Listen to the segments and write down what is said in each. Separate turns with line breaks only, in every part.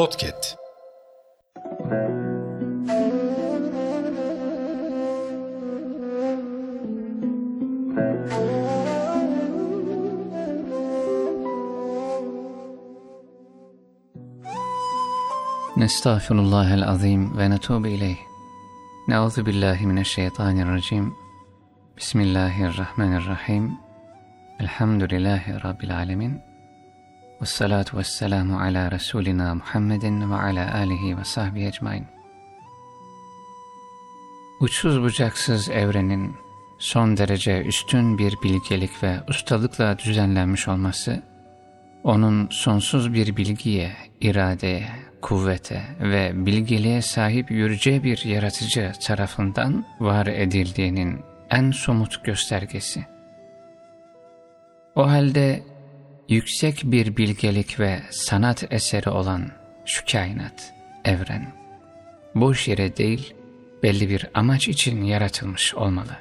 بودكيت
نستغفر الله العظيم ونتوب إليه. نعوذ بالله من الشيطان الرجيم. بسم الله الرحمن الرحيم. الحمد لله رب العالمين. Ve selamu ala Resulina Muhammedin ve ala alihi ve sahbihi ecmain. Uçsuz bucaksız evrenin son derece üstün bir bilgelik ve ustalıkla düzenlenmiş olması, onun sonsuz bir bilgiye, iradeye, kuvvete ve bilgeliğe sahip yürüce bir yaratıcı tarafından var edildiğinin en somut göstergesi. O halde yüksek bir bilgelik ve sanat eseri olan şu kainat, evren, boş yere değil, belli bir amaç için yaratılmış olmalı.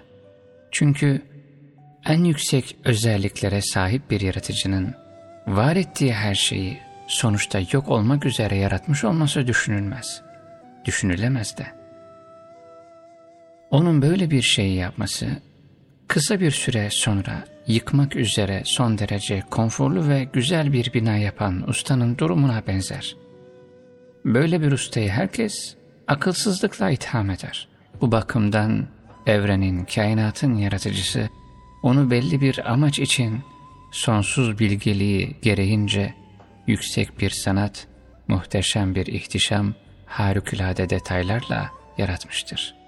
Çünkü en yüksek özelliklere sahip bir yaratıcının var ettiği her şeyi sonuçta yok olmak üzere yaratmış olması düşünülmez. Düşünülemez de. Onun böyle bir şeyi yapması, kısa bir süre sonra yıkmak üzere son derece konforlu ve güzel bir bina yapan ustanın durumuna benzer. Böyle bir ustayı herkes akılsızlıkla itham eder. Bu bakımdan evrenin, kainatın yaratıcısı onu belli bir amaç için sonsuz bilgeliği gereğince yüksek bir sanat, muhteşem bir ihtişam, harikulade detaylarla yaratmıştır.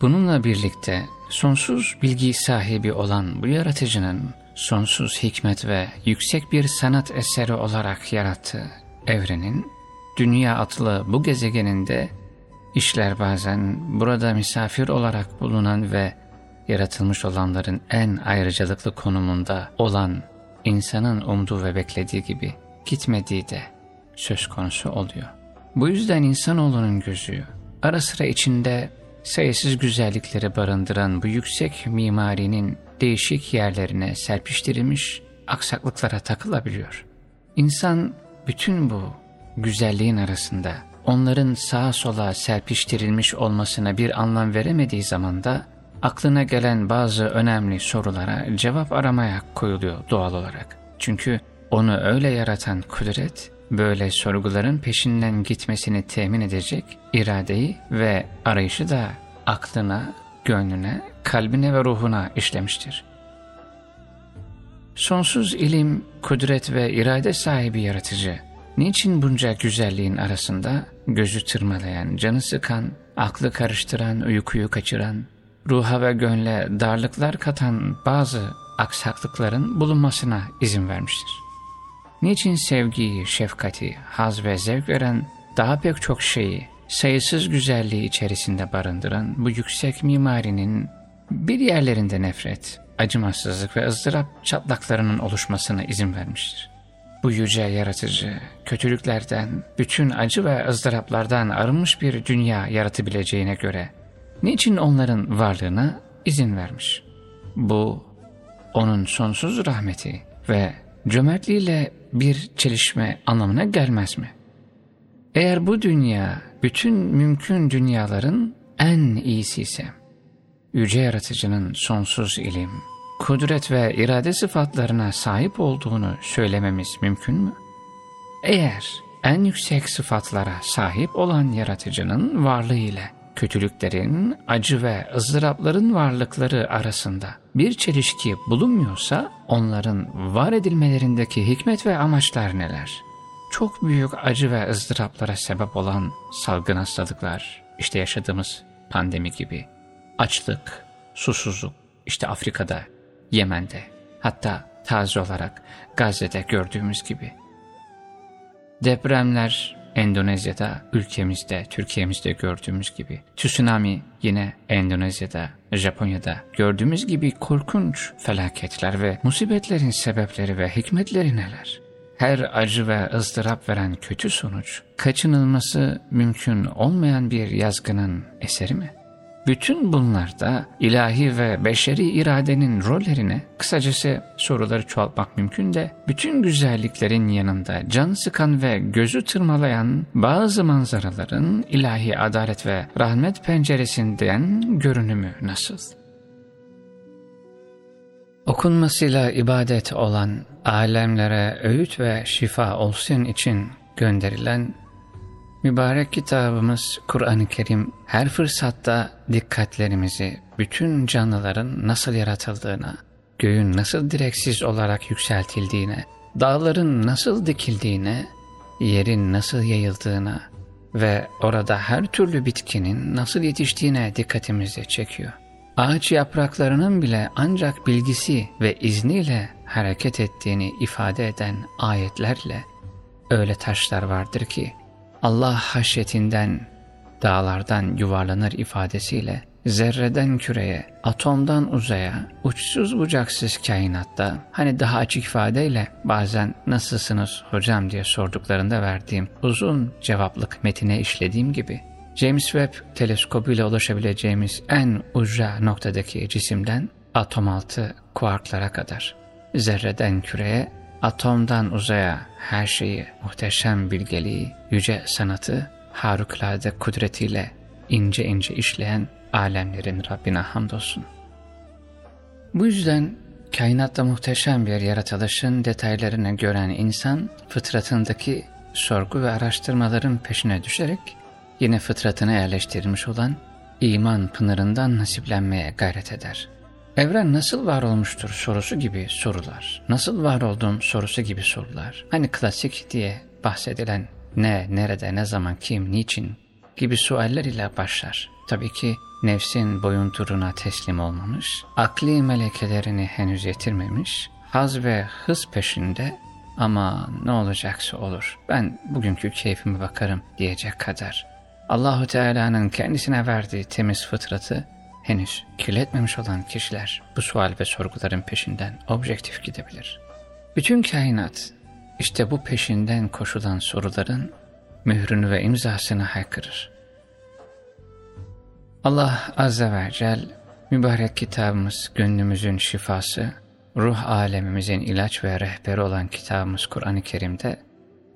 Bununla birlikte sonsuz bilgi sahibi olan bu yaratıcının sonsuz hikmet ve yüksek bir sanat eseri olarak yarattığı evrenin, dünya atlı bu gezegeninde işler bazen burada misafir olarak bulunan ve yaratılmış olanların en ayrıcalıklı konumunda olan insanın umduğu ve beklediği gibi gitmediği de söz konusu oluyor. Bu yüzden insanoğlunun gözü ara sıra içinde sayısız güzellikleri barındıran bu yüksek mimarinin değişik yerlerine serpiştirilmiş aksaklıklara takılabiliyor. İnsan bütün bu güzelliğin arasında onların sağa sola serpiştirilmiş olmasına bir anlam veremediği zaman da aklına gelen bazı önemli sorulara cevap aramaya koyuluyor doğal olarak. Çünkü onu öyle yaratan kudret, böyle sorguların peşinden gitmesini temin edecek iradeyi ve arayışı da aklına, gönlüne, kalbine ve ruhuna işlemiştir. Sonsuz ilim, kudret ve irade sahibi yaratıcı, niçin bunca güzelliğin arasında gözü tırmalayan, canı sıkan, aklı karıştıran, uykuyu kaçıran, ruha ve gönle darlıklar katan bazı aksaklıkların bulunmasına izin vermiştir. Niçin sevgiyi, şefkati, haz ve zevk veren daha pek çok şeyi, sayısız güzelliği içerisinde barındıran bu yüksek mimarinin bir yerlerinde nefret, acımasızlık ve ızdırap çatlaklarının oluşmasına izin vermiştir. Bu yüce yaratıcı, kötülüklerden, bütün acı ve ızdıraplardan arınmış bir dünya yaratabileceğine göre, niçin onların varlığına izin vermiş? Bu, onun sonsuz rahmeti ve cömertliğiyle bir çelişme anlamına gelmez mi? Eğer bu dünya bütün mümkün dünyaların en iyisi ise, Yüce Yaratıcı'nın sonsuz ilim, kudret ve irade sıfatlarına sahip olduğunu söylememiz mümkün mü? Eğer en yüksek sıfatlara sahip olan Yaratıcı'nın varlığı ile kötülüklerin, acı ve ızdırapların varlıkları arasında bir çelişki bulunmuyorsa onların var edilmelerindeki hikmet ve amaçlar neler? Çok büyük acı ve ızdıraplara sebep olan salgın hastalıklar, işte yaşadığımız pandemi gibi, açlık, susuzluk, işte Afrika'da, Yemen'de, hatta taze olarak Gazze'de gördüğümüz gibi. Depremler, Endonezya'da, ülkemizde, Türkiye'mizde gördüğümüz gibi, tsunami yine Endonezya'da, Japonya'da gördüğümüz gibi korkunç felaketler ve musibetlerin sebepleri ve hikmetleri neler? Her acı ve ızdırap veren kötü sonuç, kaçınılması mümkün olmayan bir yazgının eseri mi? Bütün bunlarda ilahi ve beşeri iradenin rollerini kısacası soruları çoğaltmak mümkün de bütün güzelliklerin yanında can sıkan ve gözü tırmalayan bazı manzaraların ilahi adalet ve rahmet penceresinden görünümü nasıl? Okunmasıyla ibadet olan alemlere öğüt ve şifa olsun için gönderilen Mübarek kitabımız Kur'an-ı Kerim her fırsatta dikkatlerimizi bütün canlıların nasıl yaratıldığına, göğün nasıl direksiz olarak yükseltildiğine, dağların nasıl dikildiğine, yerin nasıl yayıldığına ve orada her türlü bitkinin nasıl yetiştiğine dikkatimizi çekiyor. Ağaç yapraklarının bile ancak bilgisi ve izniyle hareket ettiğini ifade eden ayetlerle öyle taşlar vardır ki Allah haşyetinden, dağlardan yuvarlanır ifadesiyle zerreden küreye, atomdan uzaya, uçsuz bucaksız kainatta, hani daha açık ifadeyle bazen nasılsınız hocam? diye sorduklarında verdiğim uzun cevaplık metine işlediğim gibi, James Webb teleskobuyla ulaşabileceğimiz en uca noktadaki cisimden atom altı kuarklara kadar, zerreden küreye, atomdan uzaya her şeyi, muhteşem bilgeliği, yüce sanatı, harikulade kudretiyle ince ince işleyen alemlerin Rabbine hamdolsun. Bu yüzden kainatta muhteşem bir yaratılışın detaylarını gören insan fıtratındaki sorgu ve araştırmaların peşine düşerek yine fıtratına yerleştirilmiş olan iman pınarından nasiplenmeye gayret eder. Evren nasıl var olmuştur sorusu gibi sorular. Nasıl var oldum sorusu gibi sorular. Hani klasik diye bahsedilen ne, nerede, ne zaman, kim, niçin gibi sualler ile başlar. Tabii ki nefsin boyunturuna teslim olmamış, akli melekelerini henüz yetirmemiş, haz ve hız peşinde ama ne olacaksa olur, ben bugünkü keyfime bakarım diyecek kadar. Allahu Teala'nın kendisine verdiği temiz fıtratı henüz kirletmemiş olan kişiler bu sual ve sorguların peşinden objektif gidebilir. Bütün kainat işte bu peşinden koşulan soruların mührünü ve imzasını haykırır. Allah Azze ve Celle mübarek kitabımız gönlümüzün şifası, ruh alemimizin ilaç ve rehberi olan kitabımız Kur'an-ı Kerim'de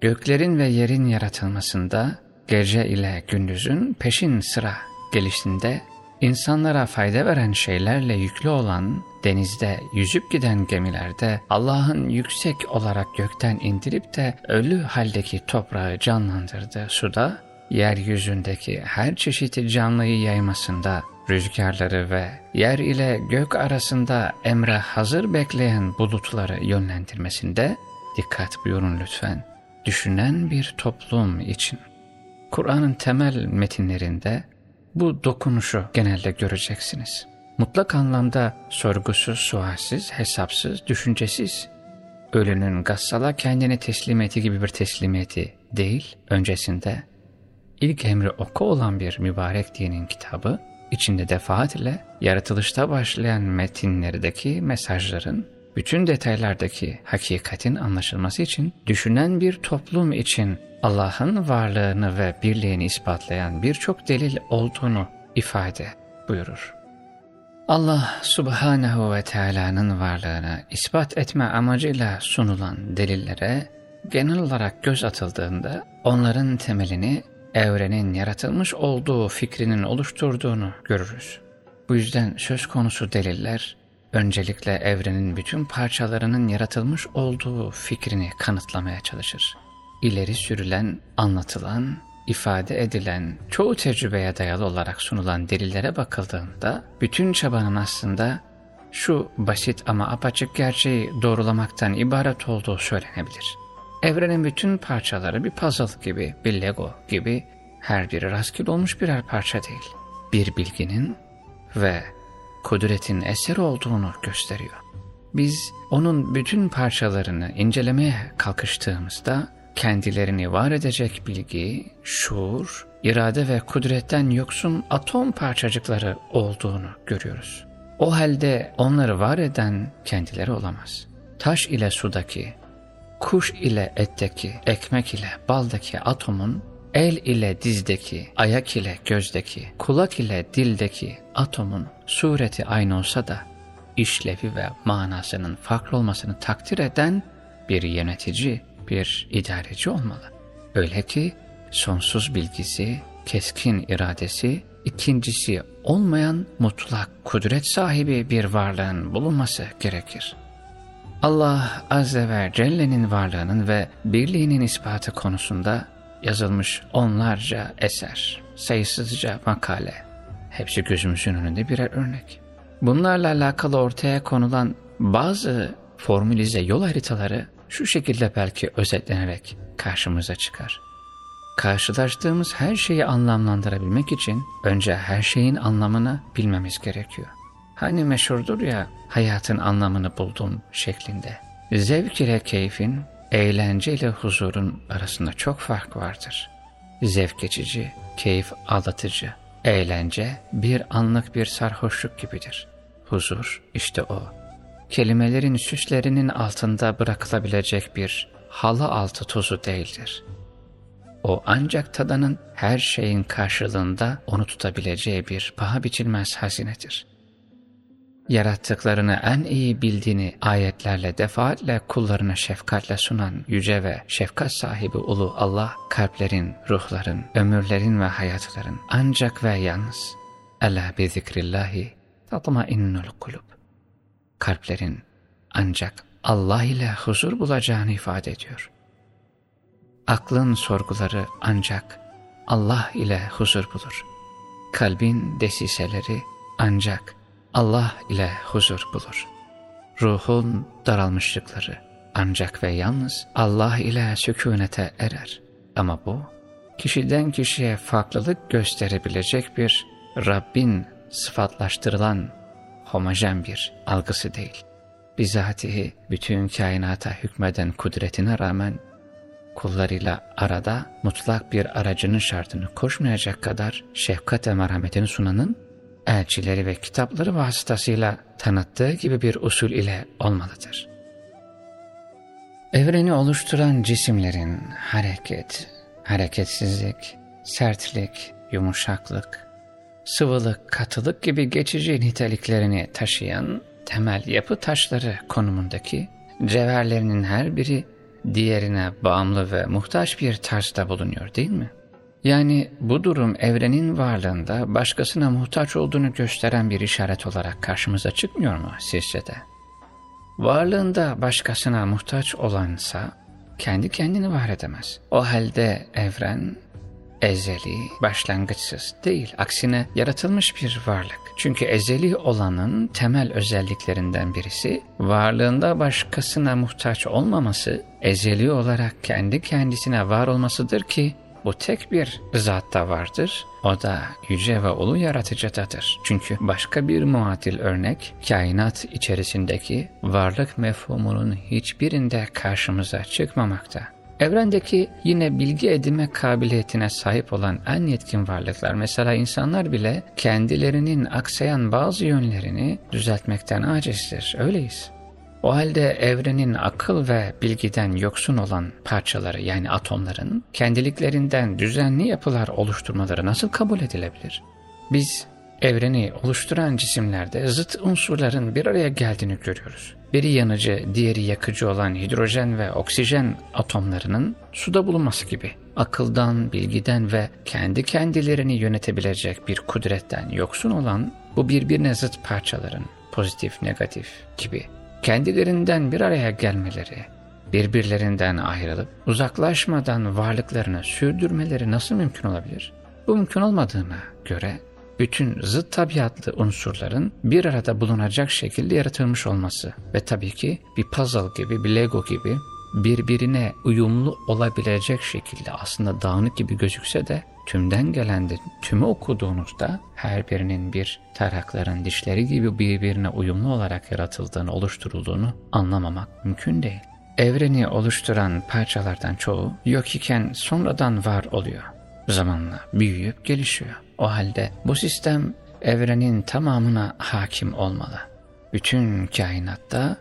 göklerin ve yerin yaratılmasında gece ile gündüzün peşin sıra gelişinde İnsanlara fayda veren şeylerle yüklü olan, denizde yüzüp giden gemilerde Allah'ın yüksek olarak gökten indirip de ölü haldeki toprağı canlandırdığı suda, yeryüzündeki her çeşit canlıyı yaymasında, rüzgarları ve yer ile gök arasında emre hazır bekleyen bulutları yönlendirmesinde dikkat buyurun lütfen. Düşünen bir toplum için. Kur'an'ın temel metinlerinde bu dokunuşu genelde göreceksiniz. Mutlak anlamda sorgusuz, sualsiz, hesapsız, düşüncesiz. Ölünün gassala kendini teslimiyeti gibi bir teslimiyeti değil, öncesinde ilk emri oku olan bir mübarek dinin kitabı, içinde defaat ile yaratılışta başlayan metinlerdeki mesajların, bütün detaylardaki hakikatin anlaşılması için düşünen bir toplum için Allah'ın varlığını ve birliğini ispatlayan birçok delil olduğunu ifade buyurur. Allah subhanehu ve Teala'nın varlığını ispat etme amacıyla sunulan delillere genel olarak göz atıldığında onların temelini evrenin yaratılmış olduğu fikrinin oluşturduğunu görürüz. Bu yüzden söz konusu deliller öncelikle evrenin bütün parçalarının yaratılmış olduğu fikrini kanıtlamaya çalışır ileri sürülen, anlatılan, ifade edilen, çoğu tecrübeye dayalı olarak sunulan delillere bakıldığında bütün çabanın aslında şu basit ama apaçık gerçeği doğrulamaktan ibaret olduğu söylenebilir. Evrenin bütün parçaları bir puzzle gibi, bir lego gibi her biri rastgele olmuş birer parça değil. Bir bilginin ve kudretin eser olduğunu gösteriyor. Biz onun bütün parçalarını incelemeye kalkıştığımızda kendilerini var edecek bilgi, şuur, irade ve kudretten yoksun atom parçacıkları olduğunu görüyoruz. O halde onları var eden kendileri olamaz. Taş ile sudaki, kuş ile etteki, ekmek ile baldaki atomun el ile dizdeki, ayak ile gözdeki, kulak ile dildeki atomun sureti aynı olsa da işlevi ve manasının farklı olmasını takdir eden bir yönetici, bir idareci olmalı. Öyle ki sonsuz bilgisi, keskin iradesi, ikincisi olmayan mutlak kudret sahibi bir varlığın bulunması gerekir. Allah Azze ve Celle'nin varlığının ve birliğinin ispatı konusunda yazılmış onlarca eser, sayısızca makale, hepsi gözümüzün önünde birer örnek. Bunlarla alakalı ortaya konulan bazı formülize yol haritaları şu şekilde belki özetlenerek karşımıza çıkar. Karşılaştığımız her şeyi anlamlandırabilmek için önce her şeyin anlamını bilmemiz gerekiyor. Hani meşhurdur ya hayatın anlamını buldum şeklinde. Zevk ile keyfin, eğlence ile huzurun arasında çok fark vardır. Zevk geçici, keyif aldatıcı, eğlence bir anlık bir sarhoşluk gibidir. Huzur işte o. Kelimelerin süslerinin altında bırakılabilecek bir halı altı tozu değildir. O ancak tadanın her şeyin karşılığında onu tutabileceği bir paha biçilmez hazinedir. Yarattıklarını en iyi bildiğini ayetlerle defaatle kullarına şefkatle sunan yüce ve şefkat sahibi ulu Allah, kalplerin, ruhların, ömürlerin ve hayatların ancak ve yalnız Ela bi zikrillahi tatma innul kulub. Kalplerin ancak Allah ile huzur bulacağını ifade ediyor. Aklın sorguları ancak Allah ile huzur bulur. Kalbin desiseleri ancak Allah ile huzur bulur. Ruhun daralmışlıkları ancak ve yalnız Allah ile sükunete erer. Ama bu, kişiden kişiye farklılık gösterebilecek bir Rabbin sıfatlaştırılan homojen bir algısı değil. Bizatihi bütün kainata hükmeden kudretine rağmen kullarıyla arada mutlak bir aracının şartını koşmayacak kadar şefkat ve merhametini sunanın elçileri ve kitapları vasıtasıyla tanıttığı gibi bir usul ile olmalıdır. Evreni oluşturan cisimlerin hareket, hareketsizlik, sertlik, yumuşaklık, sıvılık, katılık gibi geçici niteliklerini taşıyan temel yapı taşları konumundaki cevherlerinin her biri diğerine bağımlı ve muhtaç bir tarzda bulunuyor değil mi? Yani bu durum evrenin varlığında başkasına muhtaç olduğunu gösteren bir işaret olarak karşımıza çıkmıyor mu sizce de? Varlığında başkasına muhtaç olansa kendi kendini var edemez. O halde evren ezeli, başlangıçsız değil. Aksine yaratılmış bir varlık. Çünkü ezeli olanın temel özelliklerinden birisi varlığında başkasına muhtaç olmaması, ezeli olarak kendi kendisine var olmasıdır ki bu tek bir zatta vardır. O da yüce ve ulu yaratıcıdadır. Çünkü başka bir muadil örnek kainat içerisindeki varlık mefhumunun hiçbirinde karşımıza çıkmamakta. Evrendeki yine bilgi edinme kabiliyetine sahip olan en yetkin varlıklar, mesela insanlar bile kendilerinin aksayan bazı yönlerini düzeltmekten acizdir. Öyleyiz. O halde evrenin akıl ve bilgiden yoksun olan parçaları yani atomların kendiliklerinden düzenli yapılar oluşturmaları nasıl kabul edilebilir? Biz evreni oluşturan cisimlerde zıt unsurların bir araya geldiğini görüyoruz. Biri yanıcı, diğeri yakıcı olan hidrojen ve oksijen atomlarının suda bulunması gibi. Akıldan, bilgiden ve kendi kendilerini yönetebilecek bir kudretten yoksun olan bu birbirine zıt parçaların pozitif, negatif gibi kendilerinden bir araya gelmeleri, birbirlerinden ayrılıp uzaklaşmadan varlıklarını sürdürmeleri nasıl mümkün olabilir? Bu mümkün olmadığına göre bütün zıt tabiatlı unsurların bir arada bulunacak şekilde yaratılmış olması ve tabii ki bir puzzle gibi, bir lego gibi birbirine uyumlu olabilecek şekilde aslında dağınık gibi gözükse de tümden gelen de tümü okuduğunuzda her birinin bir tarakların dişleri gibi birbirine uyumlu olarak yaratıldığını, oluşturulduğunu anlamamak mümkün değil. Evreni oluşturan parçalardan çoğu yok iken sonradan var oluyor. Zamanla büyüyüp gelişiyor. O halde bu sistem evrenin tamamına hakim olmalı. Bütün kainatta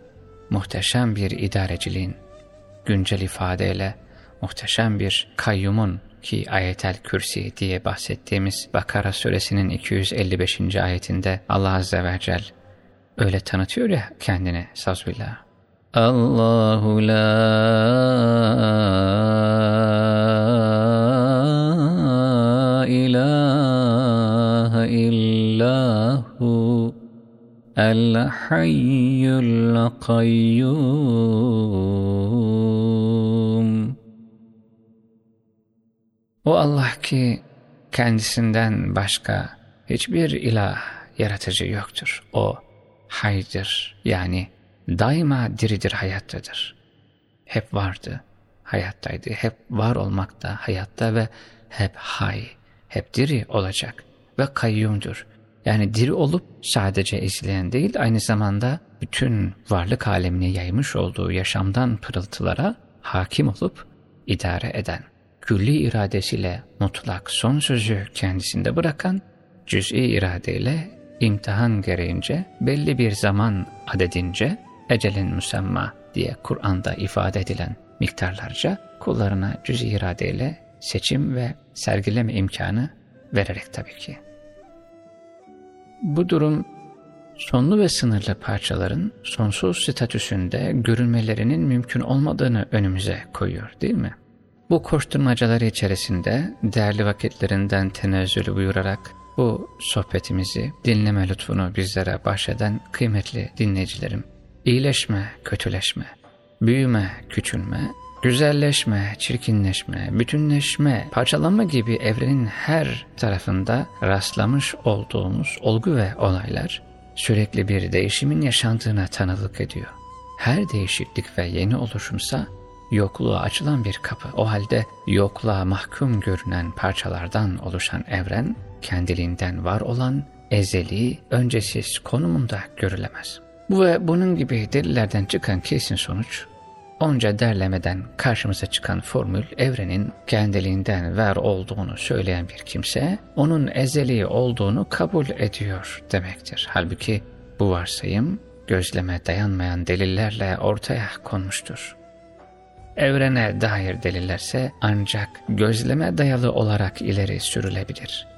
muhteşem bir idareciliğin, güncel ifadeyle muhteşem bir kayyumun ki ayetel kürsi diye bahsettiğimiz Bakara suresinin 255. ayetinde Allah Azze ve Celle öyle tanıtıyor ya kendini sazbillah. Allahu la illahu el hayyul kayyum O Allah ki kendisinden başka hiçbir ilah yaratıcı yoktur. O haydır yani daima diridir hayattadır. Hep vardı, hayattaydı, hep var olmakta, hayatta ve hep hay, hep diri olacak ve kayyumdur. Yani diri olup sadece izleyen değil, aynı zamanda bütün varlık alemini yaymış olduğu yaşamdan pırıltılara hakim olup idare eden, külli iradesiyle mutlak son sözü kendisinde bırakan, cüz'i iradeyle imtihan gereğince belli bir zaman adedince ecelin müsemma diye Kur'an'da ifade edilen miktarlarca kullarına cüz-i iradeyle seçim ve sergileme imkanı vererek tabii ki. Bu durum sonlu ve sınırlı parçaların sonsuz statüsünde görünmelerinin mümkün olmadığını önümüze koyuyor değil mi? Bu koşturmacaları içerisinde değerli vakitlerinden tenezzülü buyurarak bu sohbetimizi dinleme lütfunu bizlere bahşeden kıymetli dinleyicilerim. İyileşme, kötüleşme, büyüme, küçülme, güzelleşme, çirkinleşme, bütünleşme, parçalanma gibi evrenin her tarafında rastlamış olduğumuz olgu ve olaylar sürekli bir değişimin yaşandığına tanılık ediyor. Her değişiklik ve yeni oluşumsa yokluğa açılan bir kapı. O halde yokluğa mahkum görünen parçalardan oluşan evren, kendiliğinden var olan ezeli, öncesiz konumunda görülemez. Bu ve bunun gibi delillerden çıkan kesin sonuç, onca derlemeden karşımıza çıkan formül evrenin kendiliğinden var olduğunu söyleyen bir kimse, onun ezeli olduğunu kabul ediyor demektir. Halbuki bu varsayım gözleme dayanmayan delillerle ortaya konmuştur. Evrene dair delillerse ancak gözleme dayalı olarak ileri sürülebilir.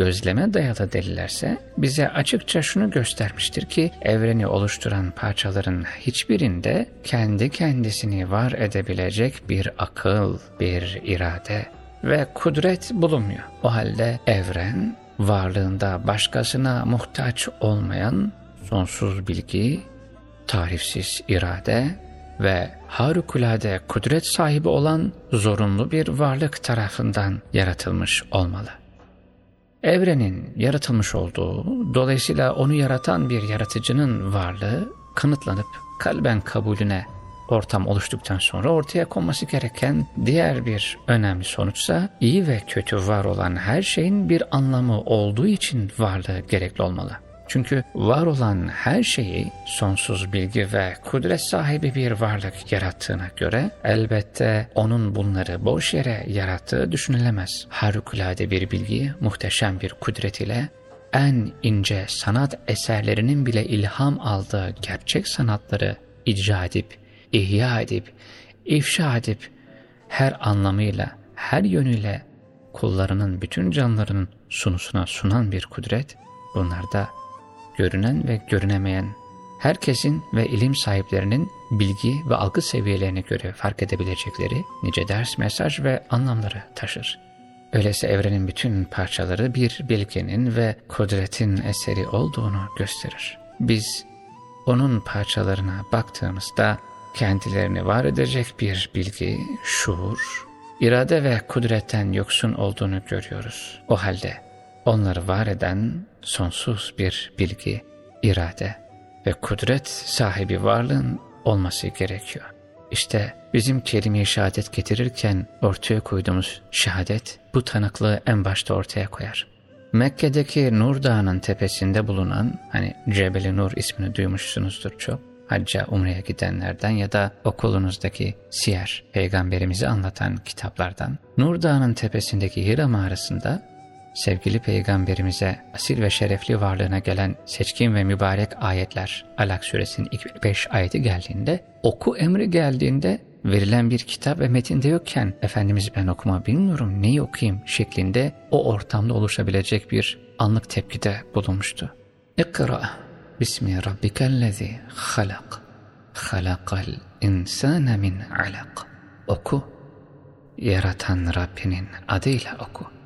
Gözleme dayalı delillerse bize açıkça şunu göstermiştir ki evreni oluşturan parçaların hiçbirinde kendi kendisini var edebilecek bir akıl, bir irade ve kudret bulunmuyor. O halde evren varlığında başkasına muhtaç olmayan sonsuz bilgi, tarifsiz irade ve harikulade kudret sahibi olan zorunlu bir varlık tarafından yaratılmış olmalı. Evrenin yaratılmış olduğu, dolayısıyla onu yaratan bir yaratıcının varlığı kanıtlanıp kalben kabulüne ortam oluştuktan sonra ortaya konması gereken diğer bir önemli sonuçsa iyi ve kötü var olan her şeyin bir anlamı olduğu için varlığı gerekli olmalı. Çünkü var olan her şeyi sonsuz bilgi ve kudret sahibi bir varlık yarattığına göre elbette onun bunları boş yere yarattığı düşünülemez. Harikulade bir bilgi, muhteşem bir kudret ile en ince sanat eserlerinin bile ilham aldığı gerçek sanatları icra edip, ihya edip, ifşa edip, her anlamıyla, her yönüyle kullarının bütün canlarının sunusuna sunan bir kudret, bunlarda görünen ve görünemeyen, herkesin ve ilim sahiplerinin bilgi ve algı seviyelerine göre fark edebilecekleri nice ders, mesaj ve anlamları taşır. Öyleyse evrenin bütün parçaları bir bilginin ve kudretin eseri olduğunu gösterir. Biz onun parçalarına baktığımızda kendilerini var edecek bir bilgi, şuur, irade ve kudretten yoksun olduğunu görüyoruz. O halde onları var eden sonsuz bir bilgi, irade ve kudret sahibi varlığın olması gerekiyor. İşte bizim kelime-i şehadet getirirken ortaya koyduğumuz şehadet bu tanıklığı en başta ortaya koyar. Mekke'deki Nur Dağı'nın tepesinde bulunan, hani Cebeli Nur ismini duymuşsunuzdur çok, hacca umreye gidenlerden ya da okulunuzdaki siyer, peygamberimizi anlatan kitaplardan, Nur Dağı'nın tepesindeki Hira mağarasında sevgili peygamberimize asil ve şerefli varlığına gelen seçkin ve mübarek ayetler Alak suresinin ilk beş ayeti geldiğinde, oku emri geldiğinde verilen bir kitap ve metinde yokken Efendimiz ben okuma bilmiyorum neyi okuyayım şeklinde o ortamda oluşabilecek bir anlık tepkide bulunmuştu. İkra bismi rabbikellezi halak halakal insane min alak oku yaratan Rabbinin adıyla oku.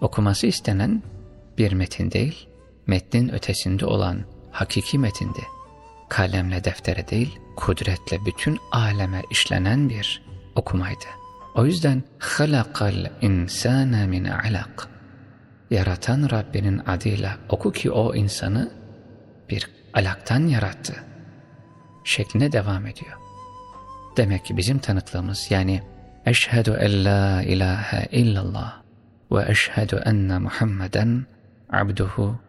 Okuması istenen bir metin değil, metnin ötesinde olan hakiki metindi. Kalemle deftere değil, kudretle bütün aleme işlenen bir okumaydı. O yüzden halakal insane min alak. Yaratan Rabbinin adıyla oku ki o insanı bir alaktan yarattı. Şekline devam ediyor. Demek ki bizim tanıklığımız yani Eşhedü en la ilahe illallah enne Muhammeden abduhu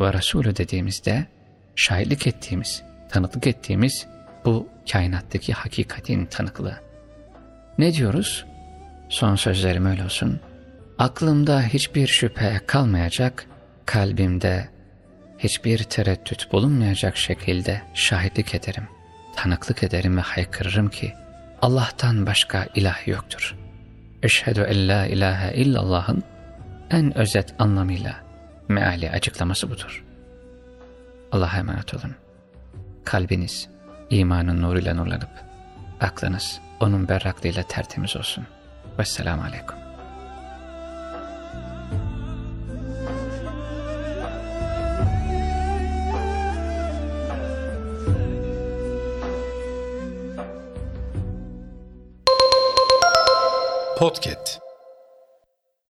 ve Resulü dediğimizde şahitlik ettiğimiz, tanıklık ettiğimiz bu kainattaki hakikatin tanıklığı. Ne diyoruz? Son sözlerim öyle olsun. Aklımda hiçbir şüphe kalmayacak, kalbimde hiçbir tereddüt bulunmayacak şekilde şahitlik ederim, tanıklık ederim ve haykırırım ki Allah'tan başka ilah yoktur. Eşhedü en la ilahe illallah'ın en özet anlamıyla meali açıklaması budur. Allah'a emanet olun. Kalbiniz imanın nuruyla nurlanıp aklınız onun berraklığıyla tertemiz olsun. Vesselamu Aleyküm.
Podcast